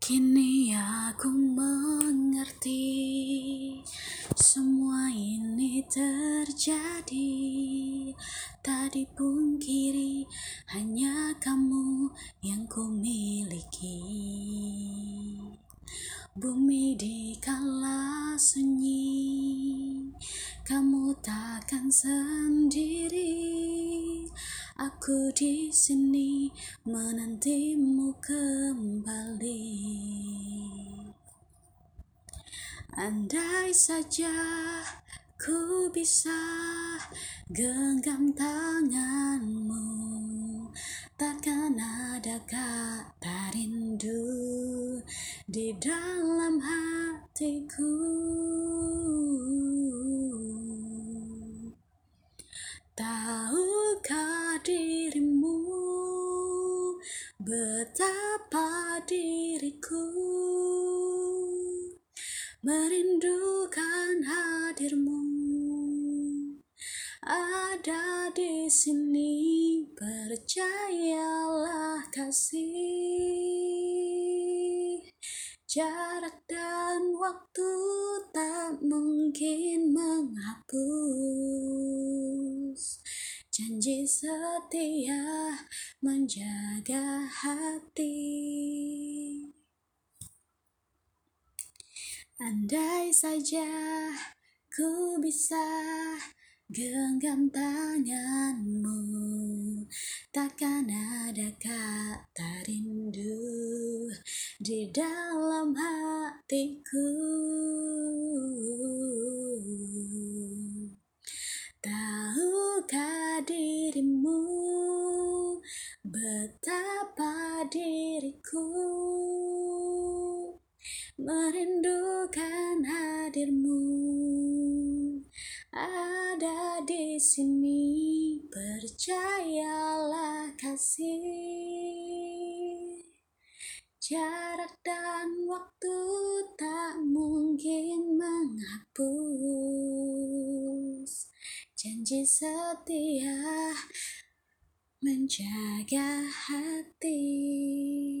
Kini aku mengerti Semua ini terjadi. Tak dipungkiri Hanya kamu yang ku miliki Bumi di kala sunyi Kamu takkan sendiri Aku di sini menantimu kembali. Andai saja ku bisa genggam tanganmu, takkan ada kata rindu di dalam hatiku. Tahukah betapa diriku merindukan hadirmu. Ada di sini percayalah kasih. Jarak dan waktu tak mungkin menghapus janji setia menjaga hati. Andai saja ku bisa genggam tanganmu, takkan ada kata rindu di dalam hatiku. Tahukah dirimu. Betapa diriku merindukan hadirmu. Ada di sini percayalah kasih. Jarak dan waktu tak mungkin menghapus janji setia menjaga hati.